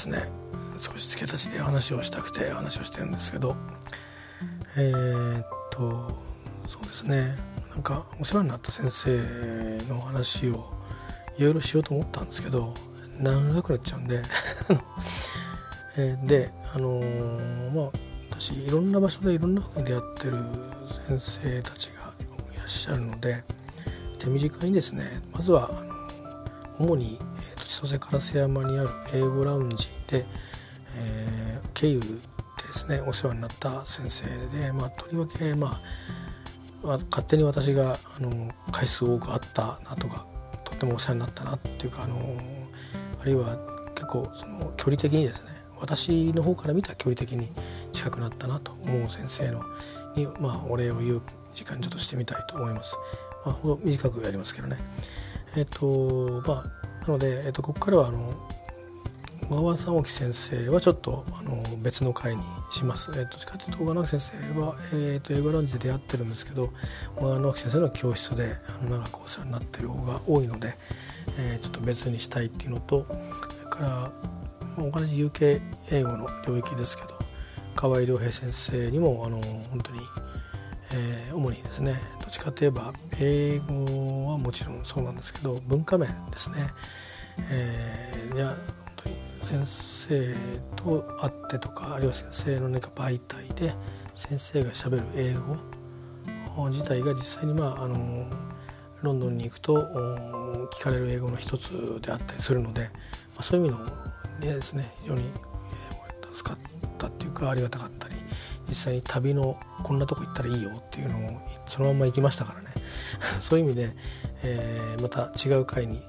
ですね。少し付け足しで話をしたくて話をしてるんですけど。えー、っとそうですね。なんかお世話になった先生の話をいろいろしようと思ったんですけど長くなっちゃうんで。えー、であのー、まあ私いろんな場所でいろんなふうに出会ってる先生たちがいらっしゃるので手短にですねまずはあの主に、千歳烏山にある英語ラウンジで、えー、経由でですねお世話になった先生で、まあ、とりわけ、まあ、勝手に私があの回数多くあったなとかとってもお世話になったなっていうかあのあるいは結構その距離的にですね私の方から見た距離的に近くなったなと思う先生のに、まあ、お礼を言う時間ちょっとしてみたいと思います。まあ、ほど短くやりますけどね。えっ、とまあので、えっと、ここからはあの小川直樹先生はちょっとあの別の回にします。えっと、どっちかというと小川直樹先生は、えっと、英語ランジで出会ってるんですけど小川直樹先生の教室であの長くお世話になってる方が多いので、えー、ちょっと別にしたいっていうのとそれから同じ UK 英語の領域ですけど河合良平先生にもあの本当に、えー、主にですねっちかといえば英語はもちろんそうなんですけど文化面ですね、えー、いや本当に先生と会ってとかあるいは先生の何か媒体で先生がしゃべる英語自体が実際にまああのロンドンに行くと聞かれる英語の一つであったりするので、まあ、そういう意味のでですね非常に助かったっていうかありがたかった実際に旅のこんなとこ行ったらいいよっていうのをそのまま行きましたからね。そういう意味で、えー、また違う回に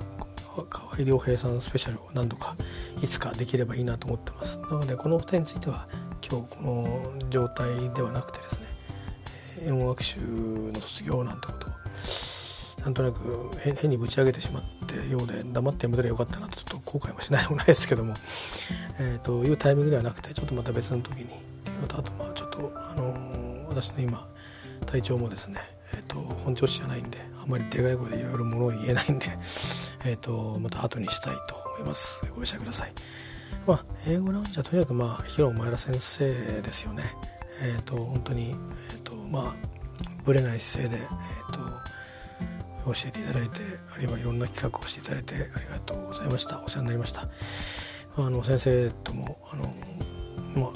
河合良平さんスペシャルを何度かいつかできればいいなと思ってます。なのでこの2人については今日この状態ではなくてですね英語学習の卒業なんてことをなんとなく変にぶち上げてしまってようで黙ってやめたらよかったなとちょっと後悔もしないでもないですけども、えー、というタイミングではなくてちょっとまた別の時にあとまあちょっと、あのー、私の今体調もですね、えー、と本調子じゃないんであんまりでかい声でいろいろものを言えないんで、えー、とまた後にしたいと思いますご容赦ください。まあ、英語ラウンジはとにかくまあ広前田先生ですよね。えっ、ー、と本当にえっ、ー、とまあぶれない姿勢でえっ、ー、と教えていただいてあるいはいろんな企画をしていただいてありがとうございましたお世話になりましたあの先生ともあの、まあ、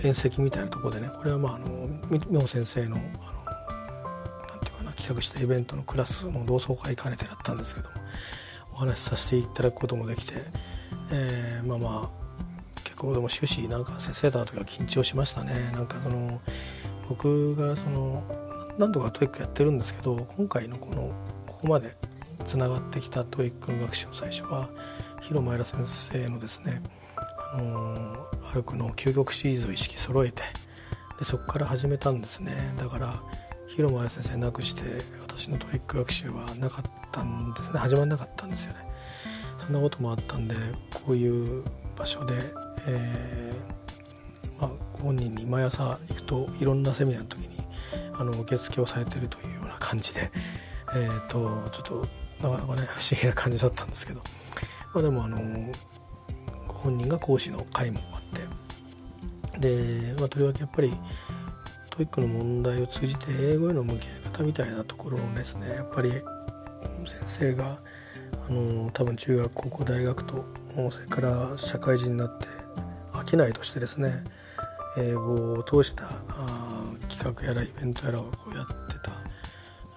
宴席みたいなところでねこれはまああの美穂先生のあのなんていうかな企画したイベントのクラスの同窓会兼ねてだったんですけどもお話しさせていただくこともできて、えー、まあまあ結構でも終始なんか先生だとか緊張しましたね。なんかその僕がその何度か TOEIC やってるんですけど今回のこのここまでつながってきた TOEIC の学習の最初はヒロ前田先生のですね、あのー、アルクの究極シリーズを一式揃えてでそこから始めたんですね。だからヒロ前田先生なくして私の TOEIC 学習はなかったんですね。始まらなかったんですよね。そんなこともあったんでこういう場所で、えーまあ、本人に毎朝行くといろんなセミナーの時にあの受付をされてるというような感じで えーと、ちょっとなかなかね不思議な感じだったんですけど、まあ、でもあのご本人が講師の会もあで、まあ、とりわけやっぱり TOEIC の問題を通じて英語への向き合い方みたいなところをですねやっぱり先生があの多分中学高校大学とそれから社会人になって飽きないとしてですね英語を通したあ企画やらイベントやらをこうやって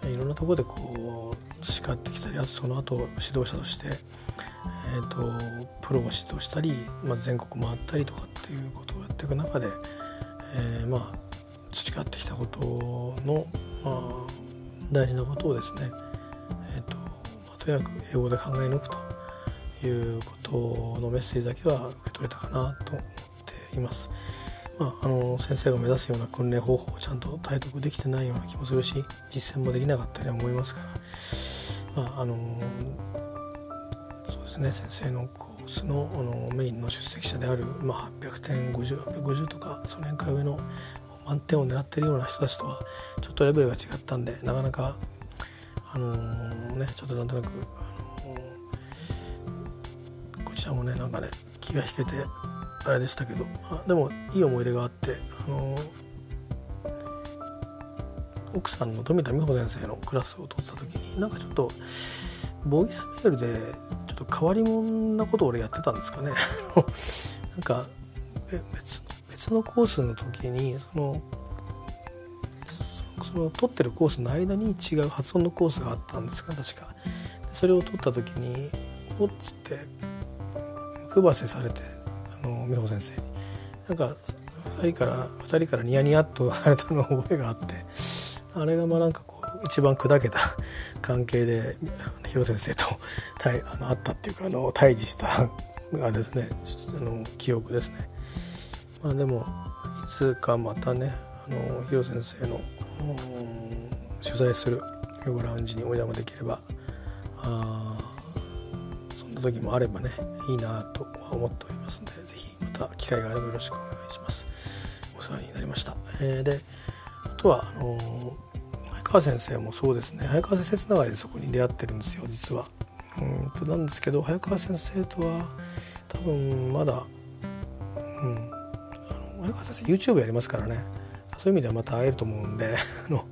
たいろんなところでこう叱ってきたりあとその後指導者として、えーと、プロを指導したり、まあ、全国回ったりとかっていうことっていく中で、えー、まあ培ってきたことの、まあ、大事なことをですね、えーとまあ、とにかく英語で考え抜くということのメッセージだけは受け取れたかなと思っています。まあ、あの先生が目指すような訓練方法をちゃんと体得できてないような気もするし実践もできなかったりは思いますから、まああのそうですね先生のコースのあのメインの出席者である、まあ、800点5050とかその辺から上の満点を狙ってるような人たちとはちょっとレベルが違ったんでなかなかあのー、ねちょっとなんとなく、あのー、こちらもねなんかね気が引けてあれでしたけど、まあ、でもいい思い出があってあの奥さんの富田美穂先生のクラスを取った時になんかちょっとボイスメールでちょっと変わり者なことを俺やってたんですかね。なんか別別のコースの時にそのその取ってるコースの間に違う発音のコースがあったんですが確か。それを取った時に「おっ」つって配せされてあの美穂先生に。なんか2人から2人からニヤニヤっとされたの覚えがあってあれがまあなんかこう一番砕けた 関係で広先生とあのあったっていうかあの対峙した がですねあの記憶ですね。まあ、でもいつかまたねあの広先生の取材するヨガラウンジにお邪魔できればあそんな時もあればねいいなとは思っておりますので是非また機会があればよろしくお願いします。お世話になりました。えー、であとはあの早川先生もそうですね早川先生つながりでそこに出会ってるんですよ実は。うんとなんですけど早川先生とは多分まだ、うん、あの早川先生 YouTube やりますからねそういう意味ではまた会えると思うんで あの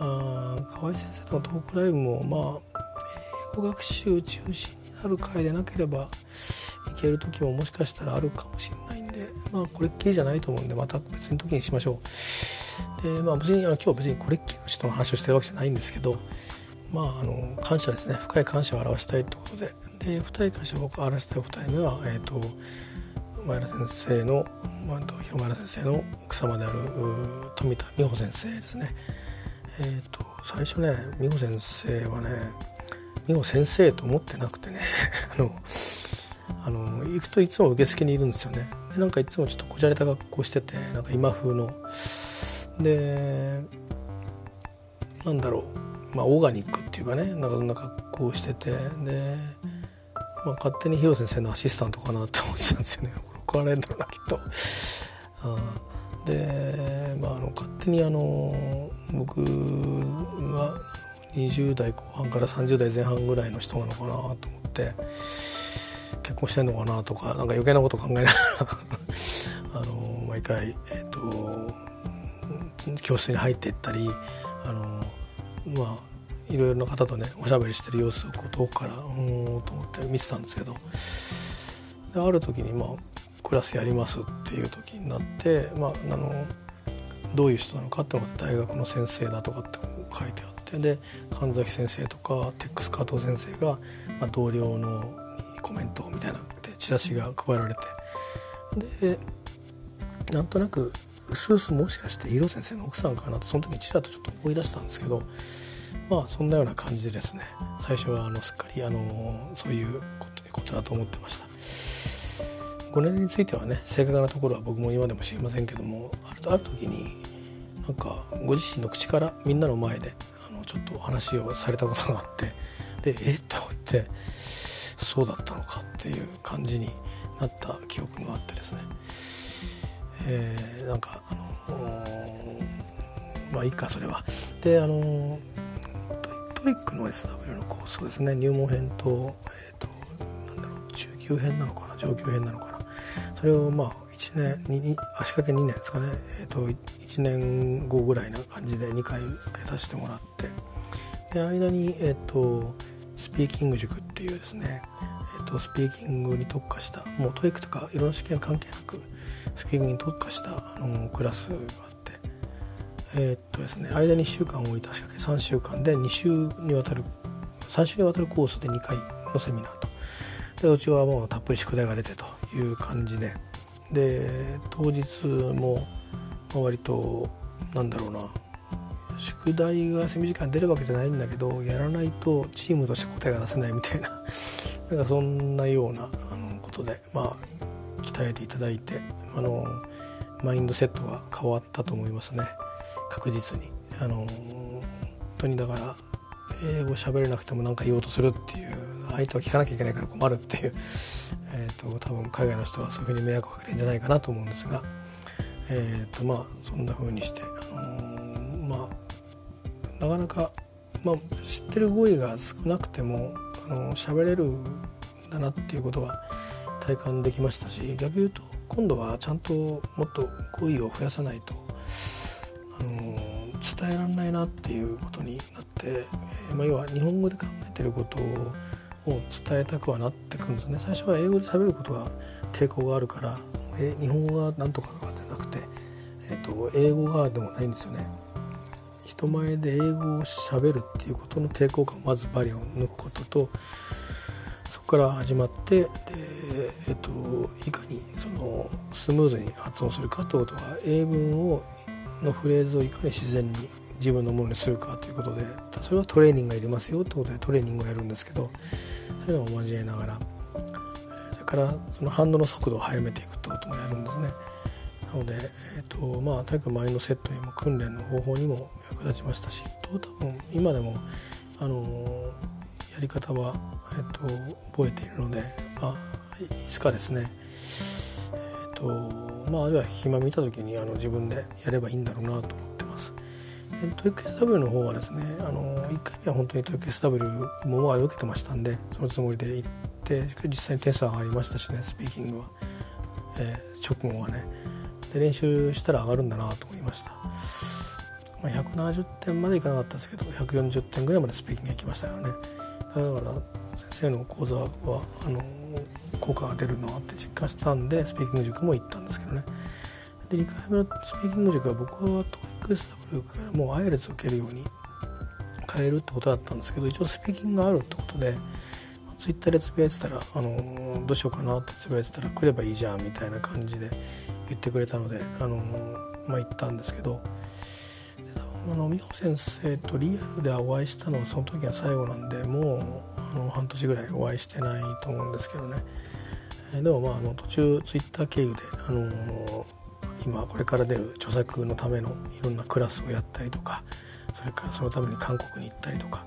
あ河合先生とのトークライブもまあ英語学習中心になる回でなければいける時ももしかしたらあるかもしれないんでまあこれっきりじゃないと思うんでまた別の時にしましょう。でまあ別にあの今日は別にこれっきりの人の話をしてるわけじゃないんですけどまああの感謝ですね深い感謝を表したいってことでで深い感謝を表したいお二人目はえっ、ー、と前田先生の、まあ、広前田先生の奥様である富田美穂先生ですね。えーと、最初ね美穂先生はね美穂先生と思ってなくてね あのあの行くといつも受付にいるんですよね。なんかいつもちょっとこじゃれた格好しててなんか今風の。でなんだろうまあオーガニックっていうかねなんかそんな格好をしててで、まあ、勝手に広先生のアシスタントかなって思ってたんですよね。怒られるんだろうなきっと。あで、まあ、あの勝手にあの僕は20代後半から30代前半ぐらいの人なのかなと思って結婚してんのかなとかなんか余計なこと考えながら あの毎回、えーと、教室に入っていったりあのまあいろいろな方とねおしゃべりしてる様子をこう遠くからうんと思って見てたんですけどある時にまあクラスやりますっていう時になって、まあ、あのどういう人なのかってのが大学の先生だとかって書いてあってで神崎先生とかテックス加藤先生が、まあ、同僚のコメントみたいなってチラシが配られて。でなんとなくうすうすもしかして色先生の奥さんかなとその時ちらっとちょっと思い出したんですけどまあそんなような感じでですね最初はあのすっかりあのそういうことだと思ってました。これについてはね正確なところは僕も今でも知りませんけどもあるある時になんかご自身の口からみんなの前であのちょっと話をされたことがあってでえっ？と言ってそうだったのかっていう感じになった記憶があってですね、えー、なんかあのまあいいかそれは。であのトイックの SW のコースですね入門編と,、えーと、なんだろう中級編なのかな上級編なのかな。それをまあ1年に足掛け2年ですかね、えー、と1年後ぐらいな感じで2回受けさせてもらって。で間に、えーと、スピーキング塾っていうですね、えーと、スピーキングに特化したもう TOEIC とかいろんな試験関係なくスピーキングに特化したあのクラスがあってえっ、とですね間に1週間置いた足掛け3週間で2週にわたる3週にわたるコースで2回のセミナーと。でうちはもうたっぷり宿題が出てという感じで。で当日も割となんだろうな宿題が休み時間出るわけじゃないんだけどやらないとチームとして答えが出せないみたいな。なんかそんなようなあのことでまあ鍛えていただいてあのマインドセットが変わったと思いますね。確実に。あの本当にだから英語喋れなくても何か言おうとするっていう相手は聞かなきゃいけないから困るっていう、えーと、多分海外の人はそういうふうに迷惑をかけてんじゃないかなと思うんですが、えーとまあ、そんな風にして、あの、なかなか、まあ、知ってる語彙が少なくても、あの、喋れるんだなっていうことは体感できましたし逆に言うと今度はちゃんともっと語彙を増やさないと、あの伝えられないなっていうことになって、えー、まあ、要は日本語で考えてることを伝えたくはなってくるんですね。最初は英語で喋ることが抵抗があるからえ日本語がなんとかじゃなくて、えーと、英語がでもないんですよね。人前で英語をしゃべるっていうことの抵抗感まずバリアを抜くこととそこから始まってで、えっと、いかにそのスムーズに発音するかということは英文をのフレーズをいかに自然に自分のものにするかということでそれはトレーニングがいりますよってことでトレーニングをやるんですけどそういうのを交えながらそれからその反応の速度を速めていくってこともやるんですね。なので、えーとまあ、体育前のセットにも訓練の方法にも役立ちましたし多分今でも、あの、やり方は、えーと、覚えているので、まあ、いつかですね、えーとまあ、あるいは暇見た時にあの自分でやればいいんだろうなと思ってます。えー、トイック SW の方はですねあの1回目は本当にトイック SW もま受けてましたんでそのつもりで行って実際に点数上がりましたしねスピーキングは、えー、直後はねで練習したら上がるんだなと思いました、まあ、170点までいかなかったですけど140点ぐらいまでスピーキング行きましたよね。だから先生の講座はあの効果が出るなって実感したんでスピーキング塾も行ったんですけどね。で2回目のスピーキング塾は僕は TOEICSW からもう IELTS を受けるように変えるってことだったんですけど一応スピーキングがあるってことでツイッターでつぶやいてたら、あのどうしようかなってつぶやいてたら来ればいいじゃんみたいな感じで言ってくれたので、あのまあ、行ったんですけどあの美穂先生とリアルでお会いしたのはその時が最後なんでもうあの半年ぐらいお会いしてないと思うんですけどね、えでもまああの途中ツイッター経由で、あの今これから出る著作のためのいろんなクラスをやったりとかそれからそのために韓国に行ったりとか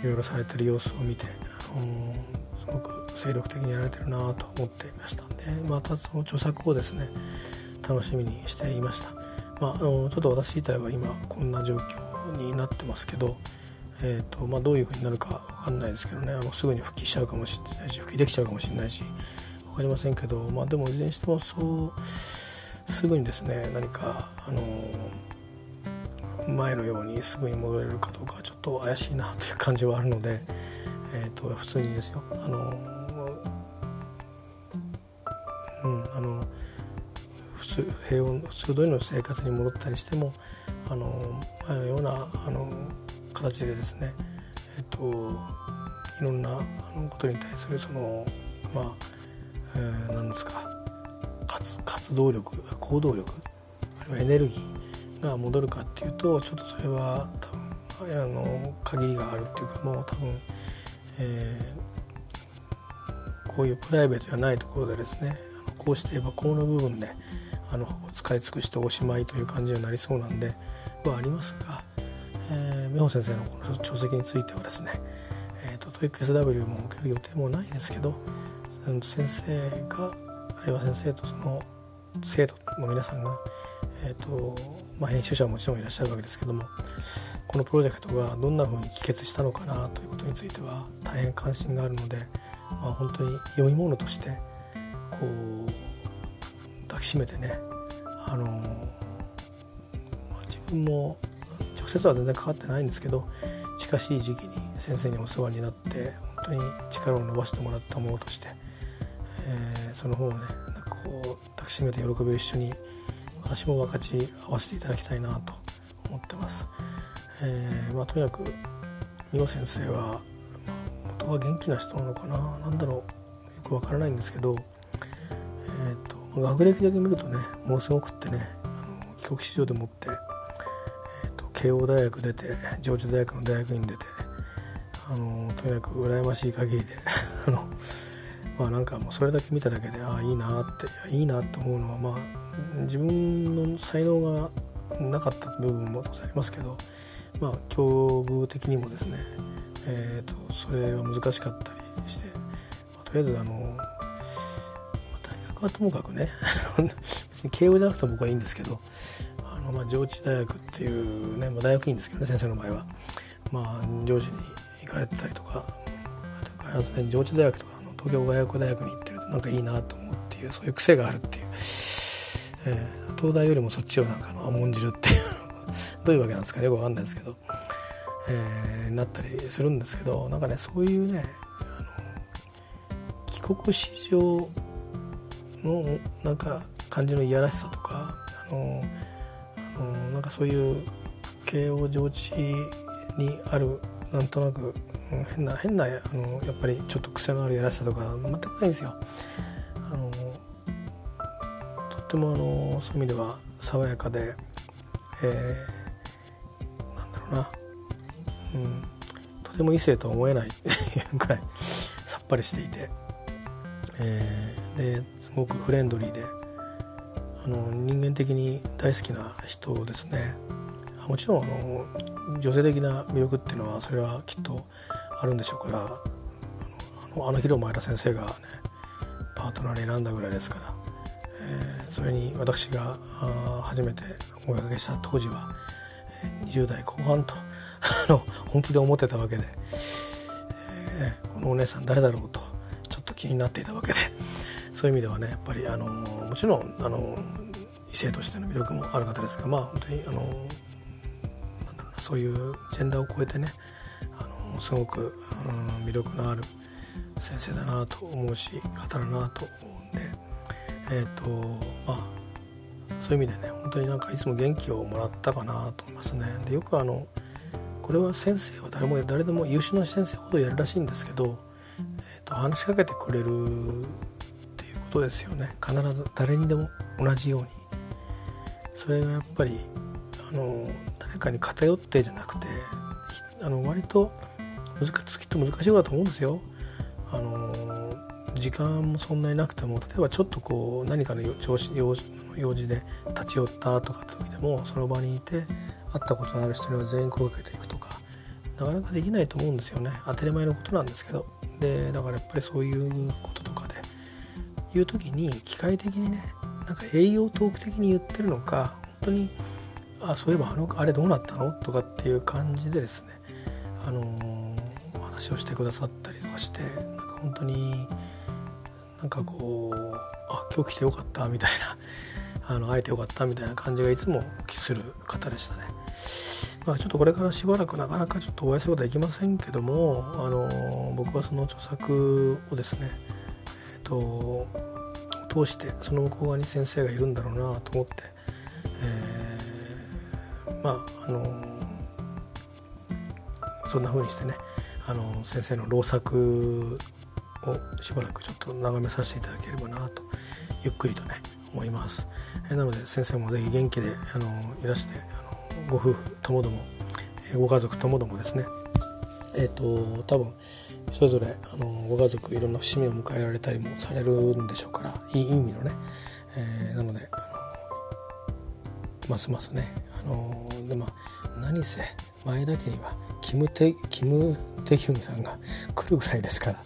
いろいろされてる様子を見て、あのすごく精力的にやられてるなと思っていましたんでまたその著作をですね楽しみにしていました。まあ、あのちょっと私自体は今こんな状況になってますけど、えーとまあ、どういうふうになるか分かんないですけどねあのすぐに復帰しちゃうかもしれないし復帰できちゃうかもしれないし分かりませんけど、まあ、でもいずれにしてもそうすぐにですね何かあの前のようにすぐに戻れるかどうかちょっと怪しいなという感じはあるので、えーと、普通にですよあのうんあの平穏普通通りの生活に戻ったりしてもあの前のようなあの形でですねえっ、といろんなあのことに対するそのまあ、えー、何ですか活活動力行動力あるいはエネルギーが戻るかっていうとちょっとそれは多分あの限りがあるっていうかもう多分、えー、こういうプライベートじゃないところでですねこうして言えばこの部分であの使い尽くしておしまいという感じになりそうなんではありますが、えー、美穂先生のこの書籍についてはですね、えーと、と TOEICSW も受ける予定もないんですけど先生があるいは先生とその生徒の皆さんが、えーとまあ、編集者はもちろんいらっしゃるわけですけどもこのプロジェクトがどんなふうに帰結したのかなということについては大変関心があるので、まあ、本当に読み物としてこう抱きしめてねあの、まあ、自分も直接は全然関わってないんですけど近しい時期に先生にお世話になって本当に力を伸ばしてもらったものとして、えー、その方をねなんかこう抱きしめて喜びを一緒に私も分かち合わせていただきたいなと思ってます。えー、まあ、とにかく美穂先生は、元は元気な人なのかな何だろうよくわからないんですけど、学歴だけ見るとねものすごくってね帰国子女でもって、えーと、慶応大学出て上智大学の大学院出てあのとにかく羨ましい限りで あのまあなんかもうそれだけ見ただけでああいいなっていいなって思うのはまあ自分の才能がなかった部分も当然ありますけどまあ境遇的にもですね、えーと、それは難しかったりして、まあ、とりあえずあの、ともかくね 別に慶応じゃなくても僕はいいんですけどあの、まあ、上智大学っていうね、まあ、大学院ですけどね先生の場合は、まあ、上智に行かれてたりとか上智大学とか東京外国大学に行ってるとなんかいいなと思うっていうそういう癖があるっていう。えー、東大よりもそっちをなんかの重んじるっていう どういうわけなんですかよくわかんないですけど、えー、なったりするんですけどなんかねそういうね帰国子女のなんか感じのいやらしさとかあのあのなんかそういう慶応上智にあるなんとなく、変な変なあのやっぱりちょっと癖のあるやらしさとか全くないんですよ。あのとってもあのそういう意味では爽やかで、えー、なんだろうな、うん、とても異性とは思えないぐらいさっぱりしていて、えー、ですごくフレンドリーであの人間的に大好きな人ですね。もちろんあの女性的な魅力っていうのはそれはきっとあるんでしょうからあのあの広前田先生がねパートナーに選んだぐらいですから、えー、それに私が初めてお声かけした当時は20代後半と本気で思ってたわけで、えー、このお姉さん誰だろうとちょっと気になっていたわけでそういう意味ではねやっぱりあのもちろんあの異性としての魅力もある方ですがまあ本当にあのそういうジェンダーを超えてねあのすごく、うん、魅力のある先生だなと思うし方だなと思うんでえっ、ー、とまあそういう意味でね本当になんかいつも元気をもらったかなと思いますね。でよくあのこれは先生は誰も誰でも優秀な先生ほどやるらしいんですけど、えーと、話しかけてくれることですよね。必ず誰にでも同じように。それがやっぱりあの誰かに偏ってじゃなくてあの割と難きっと難しいことだと思うんですよ。あの時間もそんなになくても例えばちょっとこう何かの調子用用事で立ち寄ったとかって時でもその場にいて会ったことのある人には全員声かけていくとかなかなかできないと思うんですよね。当たり前のことなんですけど。でだからやっぱりそういうこととかで言う時に機械的にねなんか栄養トーク的に言ってるのか本当にあそういえばあのあれどうなったのとかっていう感じでですねあのー、話をしてくださったりとかしてなんか本当になんかこうあ今日来てよかったみたいな あの会えてよかったみたいな感じがいつもする方でしたね。まあ、ちょっとこれからしばらくなかなかちょっとお会いすることはできませんけども、あの僕はその著作をですね、と、通してその向こう側に先生がいるんだろうなと思って、えーまああのそんな風にしてねあの先生の老作をしばらくちょっと眺めさせていただければなとゆっくりとね思います。えなので先生も是非元気であのいらしてあのご夫婦ともどもご家族ともどもですねえっ、ー、と多分それぞれあのご家族いろんな節目を迎えられたりもされるんでしょうからいい意味のね、えー、なのであのますますねあのでまあ何せ前田家にはキムテキム・テヒュンさんが来るぐらいですから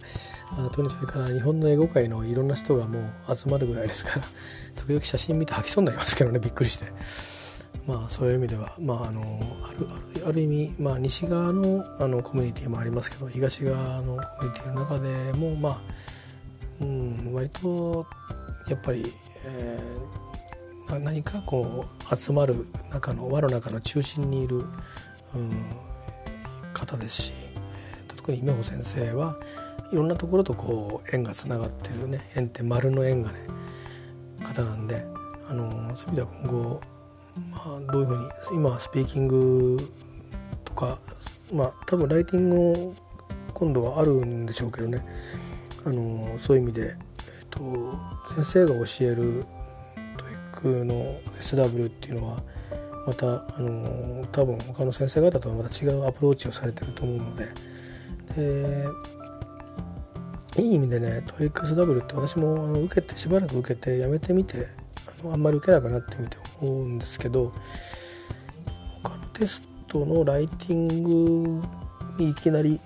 あとにそれから日本の英語界のいろんな人がもう集まるぐらいですから時々写真見て吐きそうになりますけどねびっくりして。まあそういう意味では、まあ、あのあるあるある意味、まあ、西側のあのコミュニティもありますけど東側のコミュニティの中でもまあ、うん、割とやっぱり、えー何かこう集まる中の輪の中の中心にいる、うん、方ですし特に梅穂先生はいろんなところとこう縁がつながってるね縁って丸の縁がね方なんであのそういう意味では今後、まあ、どういうふうに今スピーキングとかまあ多分ライティングを今度はあるんでしょうけどね。あのそういう意味で、えーと先生が教えるの SW っていうのはまたあの多分他の先生方とはまた違うアプローチをされてると思うので。でいい意味でね TOEICSW って私もあの受けてしばらく受けてやめてみてあのあんまり受けなくなってみて思うんですけど他のテストのライティングにいきなり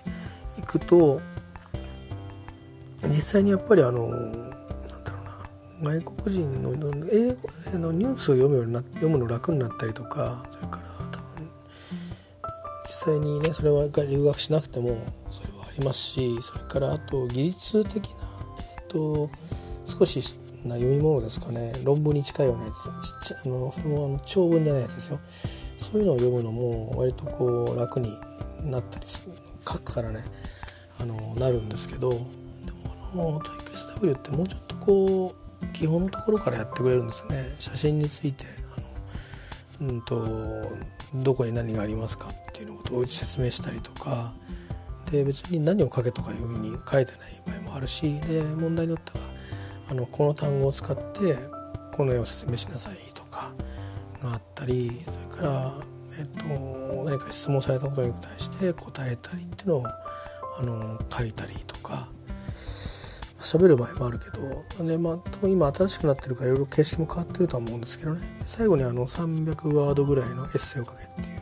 行くと実際にやっぱりあの外国人の英語のニュースを読むようにな読むの楽になったりとかそれから多分実際にねそれは留学しなくてもそれはありますしそれからあと技術的な、えーと、少し、な読み物ですかね。論文に近いようなやつ。ちっちゃあのそれもあの長文じゃないやつですよ。そういうのを読むのも割とこう楽になったりする。書くからね。あのなるんですけど。でもあのトイック SW ってもうちょっとこう基本のところからやってくれるんですよね。写真についてあの、うんと、どこに何がありますかっていうのことを説明したりとか。で別に何を書けとかいうふうに書いてない場合もあるし。で問題によってはあのこの単語を使ってこの絵を説明しなさいとかがあったりそれから、えっと、何か質問されたことに対して答えたりっていうのをあの書いたりとか喋る場合もあるけどで、まあ、多分今新しくなってるからいろいろ形式も変わってるとは思うんですけどね。最後にあの300ワードぐらいのエッセイを書けっていう。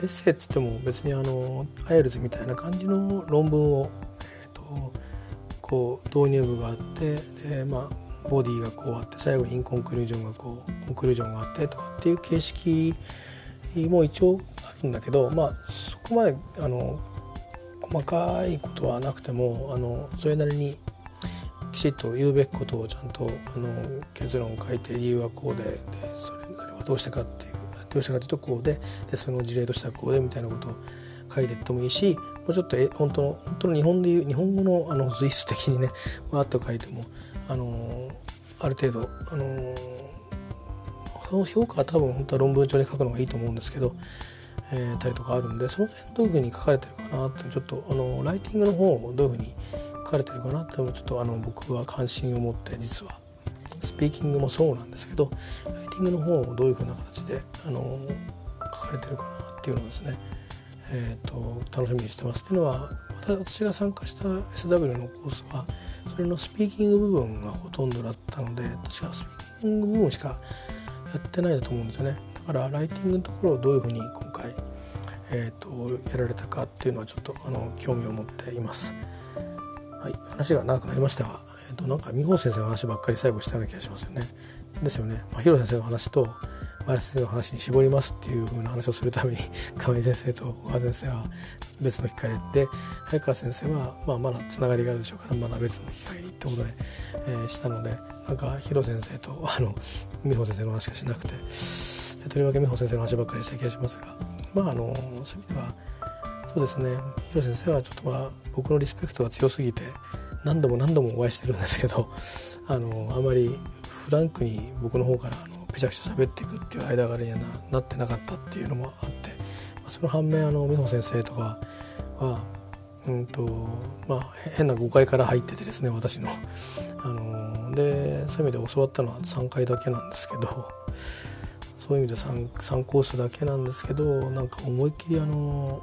エッセイっつっても別にあのアイエルズみたいな感じの論文を、こう導入部があってで、まあ、ボディがこうあって最後にインコンクルージョンがこうコンクルージョンがあってとかっていう形式も一応あるんだけどまあそこまであの細かいことはなくてもあのそれなりにきちっと言うべきことをちゃんとあの結論を書いて理由はこうででそれそれはどうしてかっていうどうしてかというとこうででその事例としてはこうでみたいなことを書いていってもいいしもうちょっとえ本当の本当の日本でいう日本語のあの随筆的にねわっと書いてもあのある程度あのその評価は多分本当は論文帳に書くのがいいと思うんですけど、えー、たりとかあるんでその辺どういうふうに書かれてるかなってちょっとあのライティングの方をどういうふうに書かれてるかなってちょっとあの僕は関心を持って実は。スピーキングもそうなんですけどライティングの方をどういうふうな形であの書かれてるかなっていうのをですね、えーと、楽しみにしてますっていうのは私が参加した SW のコースはそれのスピーキング部分がほとんどだったので確かスピーキング部分しかやってないだと思うんですよねだからライティングのところをどういうふうに今回、えーとやられたかっていうのはちょっとあの興味を持っています。はい、話が長くなりましたが、えーと、なんか美穂先生の話ばっかり最後したような気がしますよね。ですよね。まあ、広先生の話と前田先生の話に絞りますっていう風な話をするために 亀井先生と小川先生は別の機会で早川先生は、まあ、まだつながりがあるでしょうからまだ別の機会にってことで、えー、したのでなんか広先生とあの美穂先生の話しかしなくてとりわけ美穂先生の話ばっかりした気がしますがまああのそういう意味ではそうですね広先生はちょっとまあ僕のリスペクトが強すぎて何度も何度もお会いしてるんですけどあのあまりフランクに僕の方からあのぺちゃくちゃ喋っていくっていう間柄にはなってなかったっていうのもあって、まあ、その反面あの美穂先生とかはうんとまあ、変な誤解から入っててですね私の。あのでそういう意味で教わったのは3回だけなんですけどそういう意味で 3, 3コースだけなんですけどなんか思いっきりあの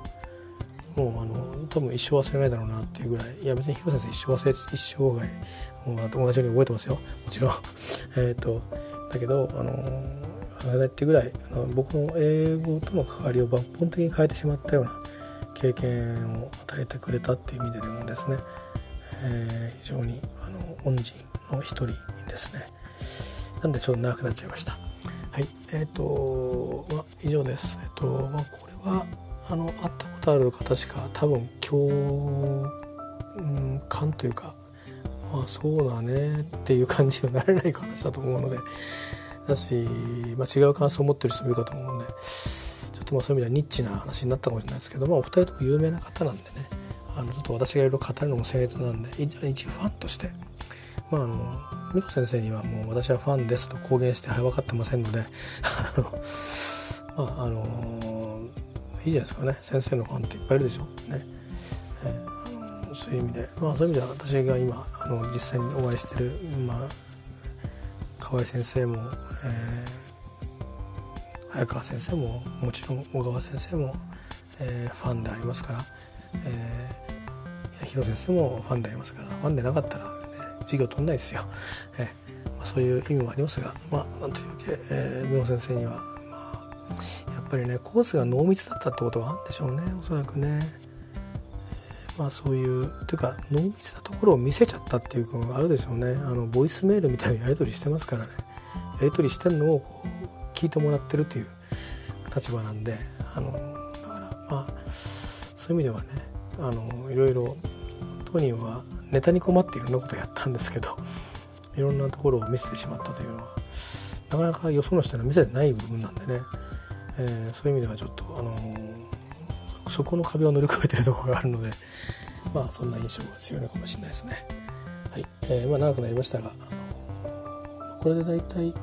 もうあの多分一生忘れないだろうなっていうぐらいいや別に広瀬先生一生忘れ一生涯もう友達ように覚えてますよもちろんえっとだけどあの忘れないってぐらいあの僕の英語との関わりを抜本的に変えてしまったような経験を与えてくれたっていう意味でもですね、えー、非常にあの恩人の一人ですね。なんでちょっと長くなっちゃいました。はい。えっ、ー、と、まあ、以上です。えっ、ー、とまあこれはあの会ったことある方しか多分共感というかあそうだねっていう感じにはなれない話だと思うので。だし、まあ、違う感想を持ってる人もいるかと思うんで。ちょっとまあそういう意味ではニッチな話になったかもしれないですけど、まあ、お二人とも有名な方なんでね。あのちょっと私がいろいろ語るのも僭越なんで一ファンとして。まああの美子先生にはもう私はファンですと公言してはい分かってませんので。あのまああのいいじゃないですかね。先生のファンっていっぱいいるでしょ。うね、そういう意味で。まあそういう意味では私が今あの実際にお会いしてるまあ河合先生も、えー、早川先生ももちろん小川先生も、えー、ファンでありますから、えー、広先生もファンでありますからファンでなかったら、ね、授業取んないですよ、えーまあ、そういう意味もありますがまあなんというわけ、えー、美穂先生にはまあやっぱりねコースが濃密だったってことはあるんでしょうねおそらくね、まあそういうというか濃密なところを見せちゃったっていうのがあるでしょうね。あのボイスメールみたいにやり取りしてますからね。やり取りしてるのをこう聞いてもらってるという立場なんであのだからまあそういう意味ではねあのいろいろ当人はネタに困っていろんなことをやったんですけどいろんなところを見せてしまったというのはなかなかよその人には見せてない部分なんでね、えー、そういう意味ではちょっと、あの、そこの壁を乗り越えてるとこがあるので まあそんな印象が強いのかもしれないですね。はい、えー、まあ長くなりましたが、これで大体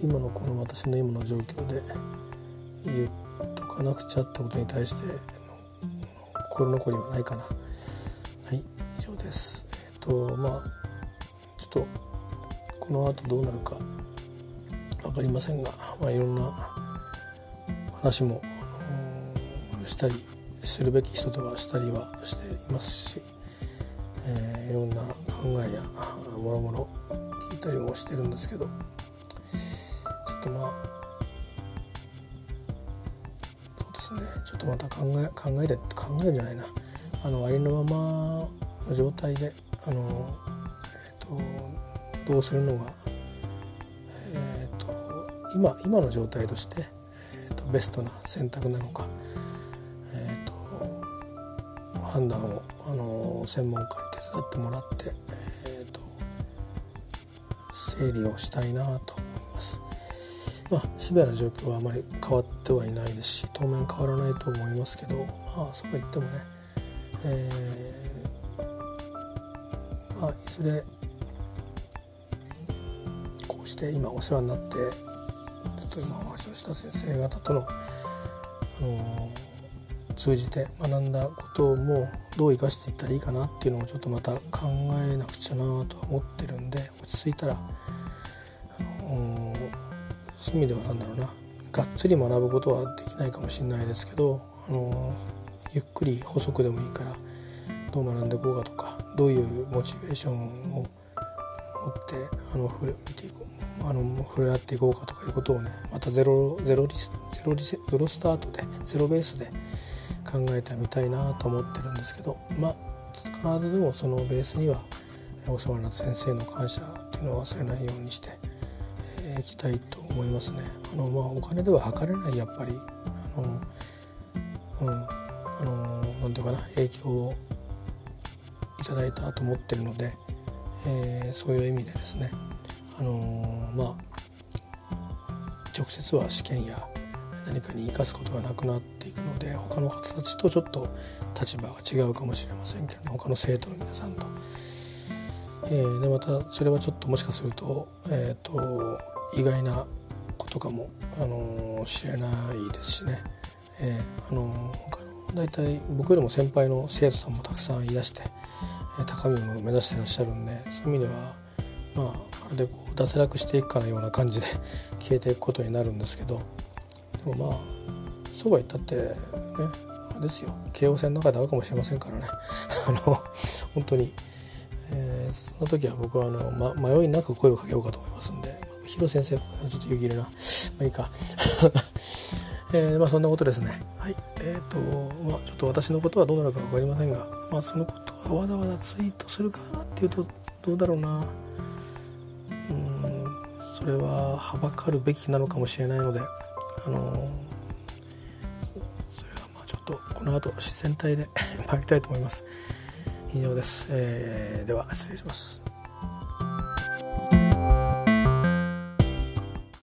今のこの私の今の状況で言っとかなくちゃってことに対して心残りはないかな。はい、以上です。えっ、ー、とまあちょっとこの後どうなるか分かりませんが、まあ、いろんな話もしたりするべき人とはしたりはしていますし、えー、いろんな考えやもろもろ聞いたりもしてるんですけどちょっとまあそうですね。ちょっとまた考え考えて考えるんじゃないな。あのありのままの状態であの、えーと、どうするのが、えーと、今今の状態として、えーとベストな選択なのか判断をあの専門家に手伝ってもらって、えーと、整理をしたいなと思います。まあ、シビアな状況はあまり変わってはいないですし当面変わらないと思いますけど、まあ、そうは言ってもね、えー、まあ、いずれこうして今お世話になってちょっと今お話をした先生方との、あのー通じて学んだこともどう生かしていったらいいかなっていうのをちょっとまた考えなくちゃなとは思ってるんで落ち着いたら、あのそういう意味では何だろうな。がっつり学ぶことはできないかもしれないですけど、あのゆっくり補足でもいいからどう学んでいこうかとかどういうモチベーションを持ってあの見ていこうあの触れ合っていこうかとかいうことをねまたゼロゼロリゼロリゼロスタートでゼロベースで考えてみたいなと思ってるんですけどまあ必ずでもそのベースにはお世話になった先生の感謝っていうのを忘れないようにしてい、えー、きたいと思いますね。あのまあ、お金では測れないやっぱりあの、うん、あのなんていうかな影響をいただいたと思ってるので、えー、そういう意味でですねあのまあ直接は試験や何かに生かすことがなくなってで他の方たちとちょっと立場が違うかもしれませんけど他の生徒の皆さんと。えー、でまたそれはちょっともしかすると,、えーと、意外なことかも、あのー、しれないですしね、えー、あのー、他の大体僕よりも先輩の生徒さんもたくさんいらして、え、高みを目指してらっしゃるんでそういう意味ではまあまるでこう脱落していくかのような感じで消えていくことになるんですけどでもまあそうは言ったってねあですよ。京王線の中で会うかもしれませんからね。あの本当に、えー、その時は僕はあの、ま、迷いなく声をかけようかと思いますんで。広先生ちょっと湯切れな。まあいいか。えー、まあそんなことですね。はい。えっ、ー、とまあちょっと私のことはどうなるか分かりませんがまあそのことはわざわざツイートするかなっていうとどうだろうな。うんそれははばかるべきなのかもしれないのであのこの後自然体で 参りたいと思います。以上です、えー、では失礼します。